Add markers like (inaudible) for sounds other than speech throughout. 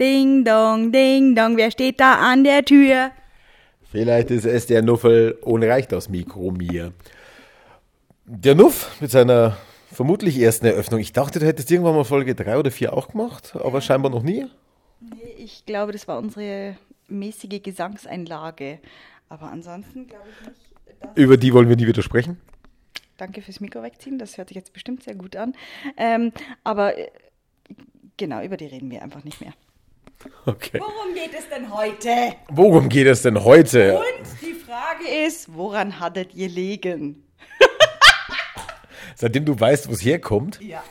Ding dong, ding dong, wer steht da an der Tür? Vielleicht ist es der Nuffel ohne reicht aus Mikro mir. Der Nuff mit seiner vermutlich ersten Eröffnung. Ich dachte, du hättest irgendwann mal Folge 3 oder 4 auch gemacht, aber scheinbar noch nie. Nee, ich glaube, das war unsere mäßige Gesangseinlage. Aber ansonsten glaube ich nicht. Über die wollen wir nie wieder sprechen. Danke fürs Mikro wegziehen, das hört sich jetzt bestimmt sehr gut an. Ähm, aber äh, genau, über die reden wir einfach nicht mehr. Okay. Worum geht es denn heute? Worum geht es denn heute? Und die Frage ist, woran hattet ihr liegen? (laughs) Seitdem du weißt, wo es herkommt. Ja.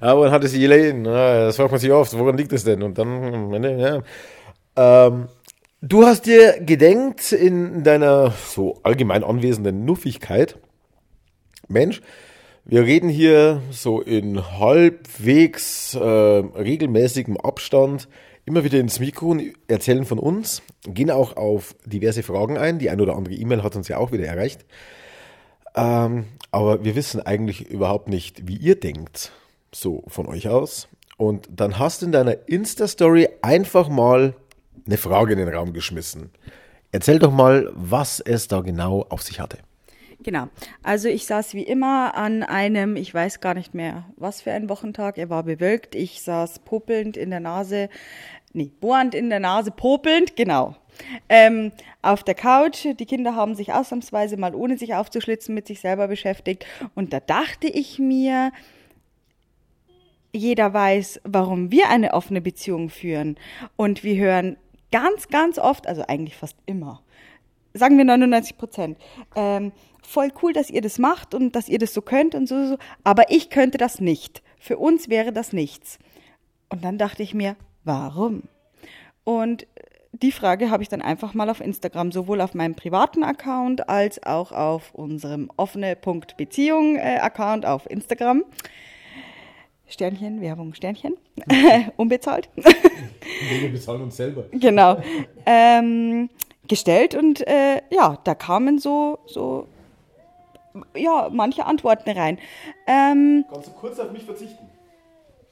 Aber dann hat es gelegen. Ja, Das fragt man sich oft, woran liegt es denn? Und dann Ende, ja. Ähm, du hast dir gedenkt in deiner so allgemein anwesenden Nuffigkeit, Mensch, wir reden hier so in halbwegs äh, regelmäßigem Abstand immer wieder ins Mikro und erzählen von uns, gehen auch auf diverse Fragen ein. Die ein oder andere E-Mail hat uns ja auch wieder erreicht. Ähm, aber wir wissen eigentlich überhaupt nicht, wie ihr denkt, so von euch aus. Und dann hast du in deiner Insta-Story einfach mal eine Frage in den Raum geschmissen. Erzähl doch mal, was es da genau auf sich hatte. Genau. Also ich saß wie immer an einem, ich weiß gar nicht mehr, was für ein Wochentag. Er war bewölkt. Ich saß popelnd in der Nase, nee, bohrend in der Nase, popelnd, genau. Ähm, auf der Couch. Die Kinder haben sich ausnahmsweise mal ohne sich aufzuschlitzen mit sich selber beschäftigt. Und da dachte ich mir, jeder weiß, warum wir eine offene Beziehung führen. Und wir hören ganz, ganz oft, also eigentlich fast immer, sagen wir 99 Prozent, ähm, voll cool, dass ihr das macht und dass ihr das so könnt und so, so, aber ich könnte das nicht. Für uns wäre das nichts. Und dann dachte ich mir, warum? Und die Frage habe ich dann einfach mal auf Instagram, sowohl auf meinem privaten Account als auch auf unserem offene.beziehung-Account auf Instagram. Sternchen, Werbung, Sternchen. (laughs) Unbezahlt. (laughs) Wir bezahlen uns selber. genau. Ähm, gestellt und äh, ja, da kamen so, so, ja, manche Antworten rein. Ähm, Kannst du kurz auf mich verzichten?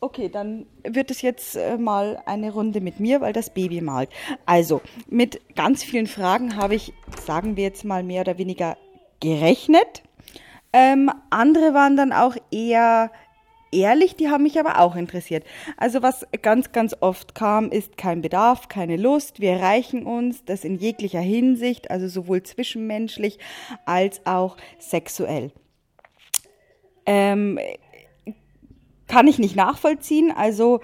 Okay, dann wird es jetzt äh, mal eine Runde mit mir, weil das Baby malt. Also, mit ganz vielen Fragen habe ich, sagen wir jetzt mal, mehr oder weniger gerechnet. Ähm, andere waren dann auch eher ehrlich, die haben mich aber auch interessiert. Also was ganz, ganz oft kam, ist kein Bedarf, keine Lust. Wir erreichen uns, das in jeglicher Hinsicht, also sowohl zwischenmenschlich als auch sexuell. Ähm, kann ich nicht nachvollziehen. Also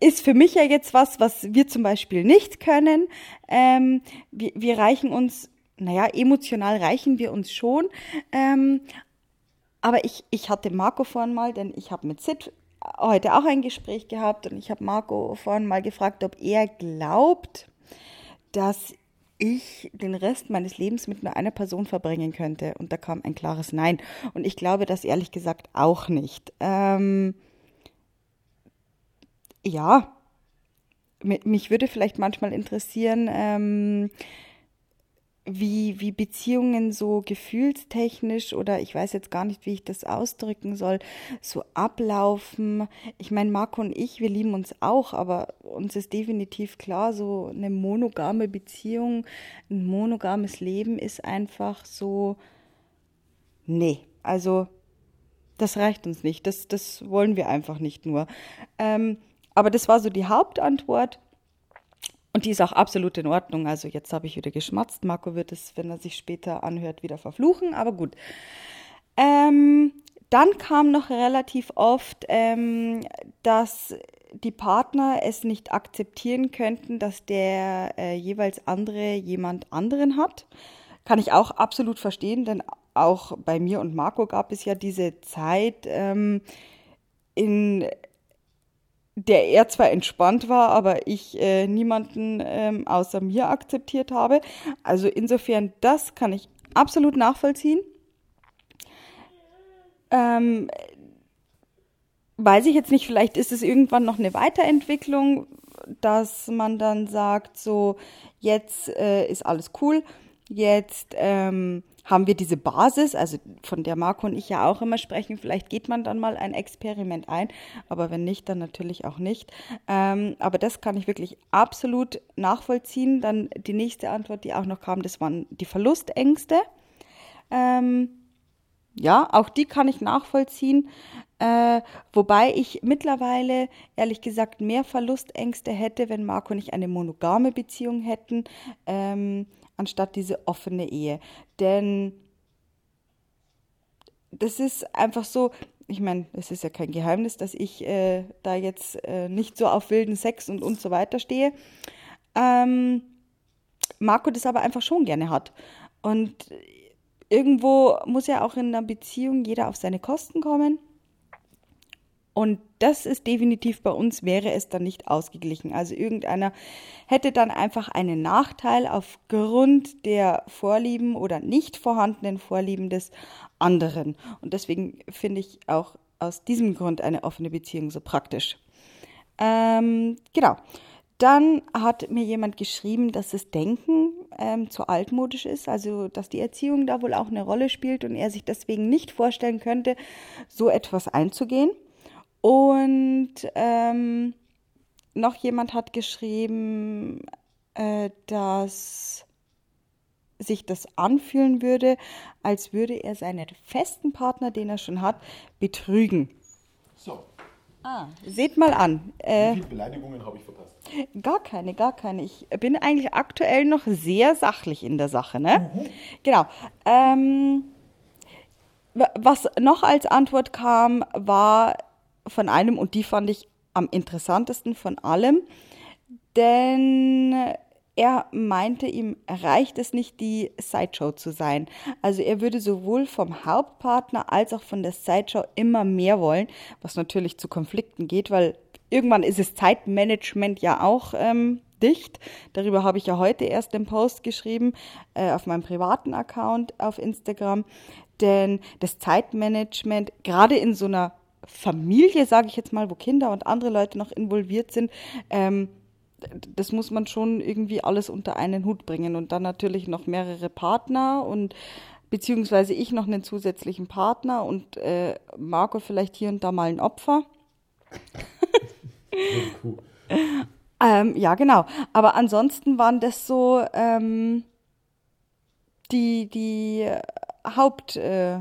ist für mich ja jetzt was, was wir zum Beispiel nicht können. Ähm, wir, wir reichen uns, naja, emotional reichen wir uns schon. Ähm, aber ich, ich hatte Marco vorhin mal, denn ich habe mit Sid heute auch ein Gespräch gehabt und ich habe Marco vorhin mal gefragt, ob er glaubt, dass ich den Rest meines Lebens mit nur einer Person verbringen könnte. Und da kam ein klares Nein. Und ich glaube das ehrlich gesagt auch nicht. Ähm, ja, mich würde vielleicht manchmal interessieren, ähm, wie, wie Beziehungen so gefühlstechnisch oder ich weiß jetzt gar nicht, wie ich das ausdrücken soll, so ablaufen. Ich meine, Marco und ich, wir lieben uns auch, aber uns ist definitiv klar, so eine monogame Beziehung, ein monogames Leben ist einfach so, nee, also das reicht uns nicht, das, das wollen wir einfach nicht nur. Ähm, aber das war so die Hauptantwort. Und die ist auch absolut in Ordnung. Also jetzt habe ich wieder geschmatzt. Marco wird es, wenn er sich später anhört, wieder verfluchen, aber gut. Ähm, dann kam noch relativ oft, ähm, dass die Partner es nicht akzeptieren könnten, dass der äh, jeweils andere jemand anderen hat. Kann ich auch absolut verstehen, denn auch bei mir und Marco gab es ja diese Zeit, ähm, in der er zwar entspannt war, aber ich äh, niemanden ähm, außer mir akzeptiert habe. Also insofern, das kann ich absolut nachvollziehen. Ähm, weiß ich jetzt nicht, vielleicht ist es irgendwann noch eine Weiterentwicklung, dass man dann sagt, so, jetzt äh, ist alles cool, jetzt ähm, haben wir diese Basis, also von der Marco und ich ja auch immer sprechen. Vielleicht geht man dann mal ein Experiment ein, aber wenn nicht, dann natürlich auch nicht. Ähm, aber das kann ich wirklich absolut nachvollziehen. Dann die nächste Antwort, die auch noch kam, das waren die Verlustängste. Ähm, ja, auch die kann ich nachvollziehen. Äh, wobei ich mittlerweile, ehrlich gesagt, mehr Verlustängste hätte, wenn Marco und ich eine monogame Beziehung hätten. Ähm, anstatt diese offene Ehe. Denn das ist einfach so, ich meine, es ist ja kein Geheimnis, dass ich äh, da jetzt äh, nicht so auf wilden Sex und, und so weiter stehe. Ähm, Marco das aber einfach schon gerne hat. Und irgendwo muss ja auch in einer Beziehung jeder auf seine Kosten kommen. Und das ist definitiv bei uns, wäre es dann nicht ausgeglichen. Also irgendeiner hätte dann einfach einen Nachteil aufgrund der Vorlieben oder nicht vorhandenen Vorlieben des anderen. Und deswegen finde ich auch aus diesem Grund eine offene Beziehung so praktisch. Ähm, genau. Dann hat mir jemand geschrieben, dass das Denken ähm, zu altmodisch ist, also dass die Erziehung da wohl auch eine Rolle spielt und er sich deswegen nicht vorstellen könnte, so etwas einzugehen. Und ähm, noch jemand hat geschrieben, äh, dass sich das anfühlen würde, als würde er seinen festen Partner, den er schon hat, betrügen. So. Ah, seht mal an. Äh, Wie viele Beleidigungen habe ich verpasst? Gar keine, gar keine. Ich bin eigentlich aktuell noch sehr sachlich in der Sache. Ne? Mhm. Genau. Ähm, was noch als Antwort kam, war, von einem und die fand ich am interessantesten von allem, denn er meinte, ihm reicht es nicht, die Sideshow zu sein. Also er würde sowohl vom Hauptpartner als auch von der Sideshow immer mehr wollen, was natürlich zu Konflikten geht, weil irgendwann ist es Zeitmanagement ja auch ähm, dicht. Darüber habe ich ja heute erst den Post geschrieben äh, auf meinem privaten Account auf Instagram. Denn das Zeitmanagement, gerade in so einer Familie, sage ich jetzt mal, wo Kinder und andere Leute noch involviert sind, ähm, das muss man schon irgendwie alles unter einen Hut bringen und dann natürlich noch mehrere Partner und beziehungsweise ich noch einen zusätzlichen Partner und äh, Marco vielleicht hier und da mal ein Opfer. (laughs) ähm, ja, genau. Aber ansonsten waren das so ähm, die, die Haupt. Äh,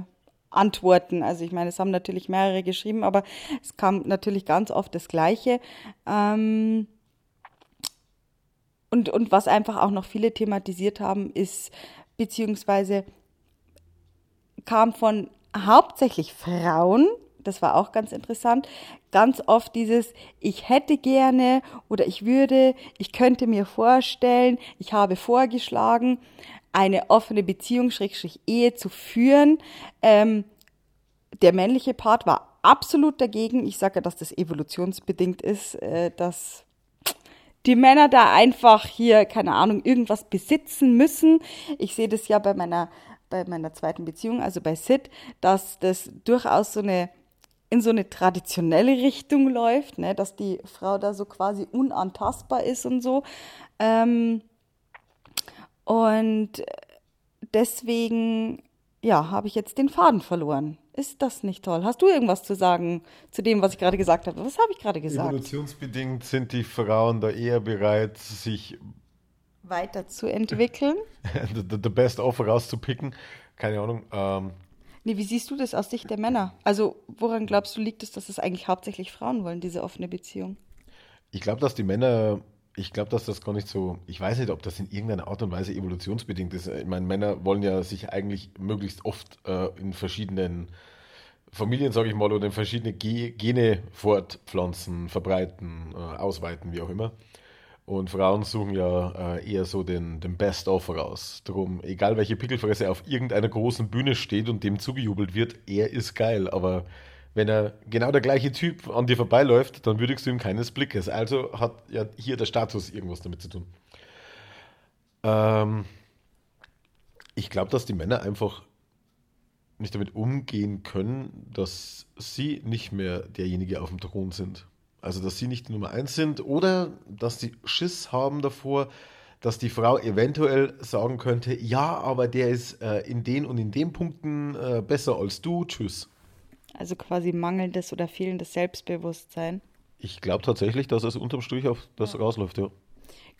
Antworten. Also ich meine, es haben natürlich mehrere geschrieben, aber es kam natürlich ganz oft das Gleiche. Ähm und, und was einfach auch noch viele thematisiert haben, ist, beziehungsweise kam von hauptsächlich Frauen, das war auch ganz interessant, ganz oft dieses ich hätte gerne oder ich würde, ich könnte mir vorstellen, ich habe vorgeschlagen eine offene Beziehung, Schrägstrich Ehe zu führen. Ähm, der männliche Part war absolut dagegen. Ich sage ja, dass das evolutionsbedingt ist, äh, dass die Männer da einfach hier, keine Ahnung, irgendwas besitzen müssen. Ich sehe das ja bei meiner, bei meiner zweiten Beziehung, also bei Sid, dass das durchaus so eine in so eine traditionelle Richtung läuft, ne, dass die Frau da so quasi unantastbar ist und so. Ähm, und deswegen, ja, habe ich jetzt den Faden verloren. Ist das nicht toll? Hast du irgendwas zu sagen zu dem, was ich gerade gesagt habe? Was habe ich gerade gesagt? Evolutionsbedingt sind die Frauen da eher bereit, sich weiterzuentwickeln. (laughs) the, the, best offer rauszupicken. Keine Ahnung. Ähm. Nee, wie siehst du das aus Sicht der Männer? Also, woran glaubst du, liegt es, dass es eigentlich hauptsächlich Frauen wollen, diese offene Beziehung? Ich glaube, dass die Männer ich glaube, dass das gar nicht so, ich weiß nicht, ob das in irgendeiner Art und Weise evolutionsbedingt ist. Ich meine, Männer wollen ja sich eigentlich möglichst oft äh, in verschiedenen Familien, sage ich mal, oder in verschiedene Ge Gene fortpflanzen, verbreiten, äh, ausweiten, wie auch immer. Und Frauen suchen ja äh, eher so den, den Best-of raus. Darum, egal welche Pickelfresse auf irgendeiner großen Bühne steht und dem zugejubelt wird, er ist geil. Aber wenn er genau der gleiche Typ an dir vorbeiläuft, dann würdigst du ihm keines Blickes. Also hat ja hier der Status irgendwas damit zu tun. Ähm, ich glaube, dass die Männer einfach nicht damit umgehen können, dass sie nicht mehr derjenige auf dem Thron sind. Also, dass sie nicht die Nummer eins sind oder dass sie Schiss haben davor, dass die Frau eventuell sagen könnte, ja, aber der ist äh, in den und in den Punkten äh, besser als du, tschüss. Also quasi mangelndes oder fehlendes Selbstbewusstsein. Ich glaube tatsächlich, dass es unterm Strich auf das rausläuft, ja.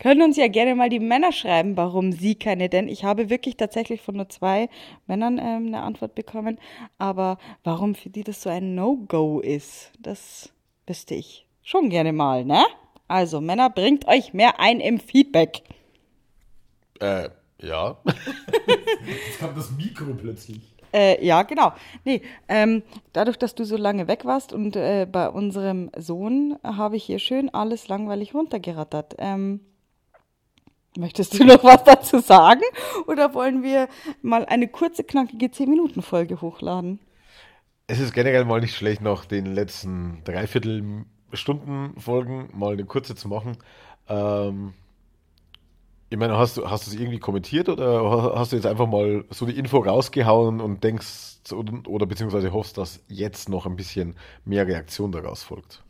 Können uns ja gerne mal die Männer schreiben, warum sie keine, denn ich habe wirklich tatsächlich von nur zwei Männern ähm, eine Antwort bekommen, aber warum für die das so ein No-Go ist, das wüsste ich schon gerne mal, ne? Also Männer, bringt euch mehr ein im Feedback. Äh, ja. (laughs) Jetzt kam das Mikro plötzlich. Äh, ja, genau. Nee, ähm, dadurch, dass du so lange weg warst und äh, bei unserem Sohn habe ich hier schön alles langweilig runtergerattert. Ähm, möchtest du noch was dazu sagen? Oder wollen wir mal eine kurze, knackige 10-Minuten-Folge hochladen? Es ist generell mal nicht schlecht, noch den letzten Dreiviertel Stunden Folgen mal eine kurze zu machen. Ähm, ich meine, hast du, hast es irgendwie kommentiert oder hast du jetzt einfach mal so die Info rausgehauen und denkst oder, oder beziehungsweise hoffst, dass jetzt noch ein bisschen mehr Reaktion daraus folgt?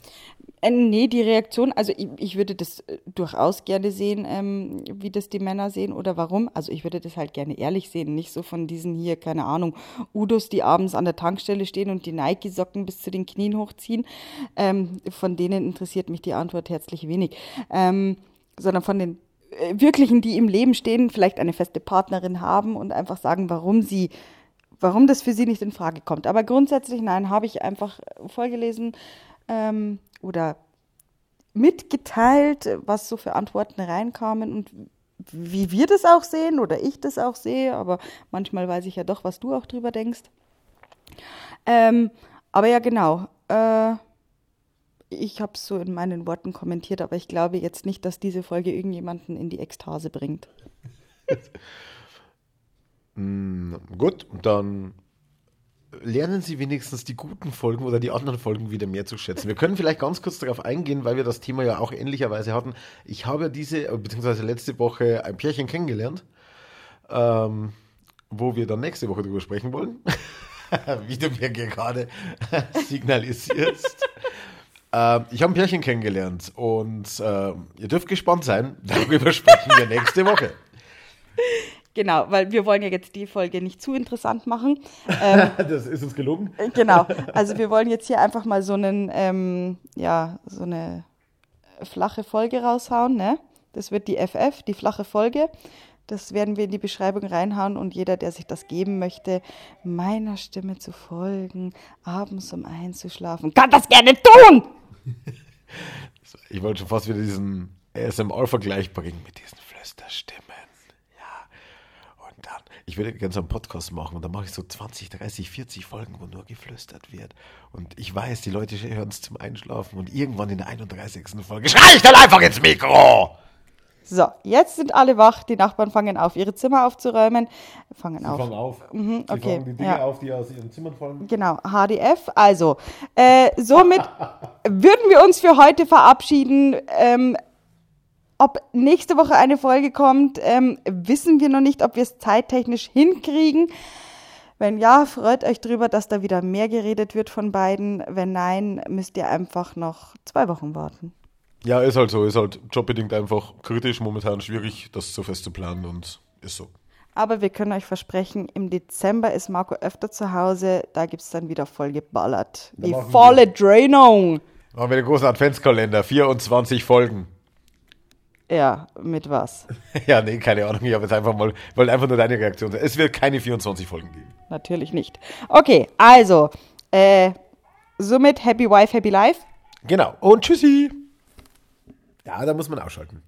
Äh, nee, die Reaktion, also ich, ich würde das äh, durchaus gerne sehen, ähm, wie das die Männer sehen oder warum. Also ich würde das halt gerne ehrlich sehen, nicht so von diesen hier, keine Ahnung, Udos, die abends an der Tankstelle stehen und die Nike-Socken bis zu den Knien hochziehen. Ähm, von denen interessiert mich die Antwort herzlich wenig. Ähm, sondern von den äh, wirklichen, die im Leben stehen, vielleicht eine feste Partnerin haben und einfach sagen, warum sie, warum das für sie nicht in Frage kommt. Aber grundsätzlich, nein, habe ich einfach vorgelesen ähm, oder mitgeteilt, was so für Antworten reinkamen und wie wir das auch sehen oder ich das auch sehe, aber manchmal weiß ich ja doch, was du auch drüber denkst. Ähm, aber ja, genau. Äh, ich habe es so in meinen Worten kommentiert, aber ich glaube jetzt nicht, dass diese Folge irgendjemanden in die Ekstase bringt. (laughs) mm, gut, dann lernen Sie wenigstens die guten Folgen oder die anderen Folgen wieder mehr zu schätzen. Wir können vielleicht ganz kurz darauf eingehen, weil wir das Thema ja auch ähnlicherweise hatten. Ich habe diese, beziehungsweise letzte Woche ein Pärchen kennengelernt, ähm, wo wir dann nächste Woche drüber sprechen wollen. (laughs) Wie du mir gerade (laughs) signalisierst. Äh, ich habe ein Pärchen kennengelernt und äh, ihr dürft gespannt sein. (laughs) Darüber sprechen wir nächste Woche. Genau, weil wir wollen ja jetzt die Folge nicht zu interessant machen. (laughs) Ähm, das ist uns gelungen. Äh, genau, (laughs) also wir wollen jetzt hier einfach mal so einen, ähm, ja, so eine flache Folge raushauen, ne? Das wird die FF, die flache Folge. Das werden wir in die Beschreibung reinhauen und jeder, der sich das geben möchte, meiner Stimme zu folgen, abends um einzuschlafen, kann das gerne tun! (laughs) Ich wollte schon fast wieder diesen ASMR-Vergleich bringen mit diesen Flüsterstimmen. Ich würde gerne so einen Podcast machen und dann mache ich so 20, 30, 40 Folgen, wo nur geflüstert wird. Und ich weiß, die Leute hören es zum Einschlafen und irgendwann in der 31. Folge schrei ich dann einfach ins Mikro! So, jetzt sind alle wach. Die Nachbarn fangen auf, ihre Zimmer aufzuräumen. Fangen Sie auf. fangen auf. Mhm, Sie okay, fangen die Dinge ja. auf, die aus ihren Zimmern fallen. Genau, HDF. Also, äh, somit (laughs) würden wir uns für heute verabschieden. Ähm, ob nächste Woche eine Folge kommt, ähm, wissen wir noch nicht, ob wir es zeittechnisch hinkriegen. Wenn ja, freut euch drüber, dass da wieder mehr geredet wird von beiden. Wenn nein, müsst ihr einfach noch zwei Wochen warten. Ja, ist halt so. Ist halt jobbedingt einfach kritisch, momentan schwierig, das so fest zu planen und ist so. Aber wir können euch versprechen, im Dezember ist Marco öfter zu Hause. Da gibt es dann wieder voll geballert. Da Die machen wir- volle Drehung. Machen wir den großen Adventskalender, 24 Folgen. Ja, mit was? (laughs) Ja, nee, keine Ahnung. Ich habe jetzt einfach mal, wollte einfach nur deine Reaktion sein. Es wird keine 24 Folgen geben. Natürlich nicht. Okay, also, äh, somit Happy Wife, Happy Life. Genau. Und tschüssi. Ja, da muss man ausschalten.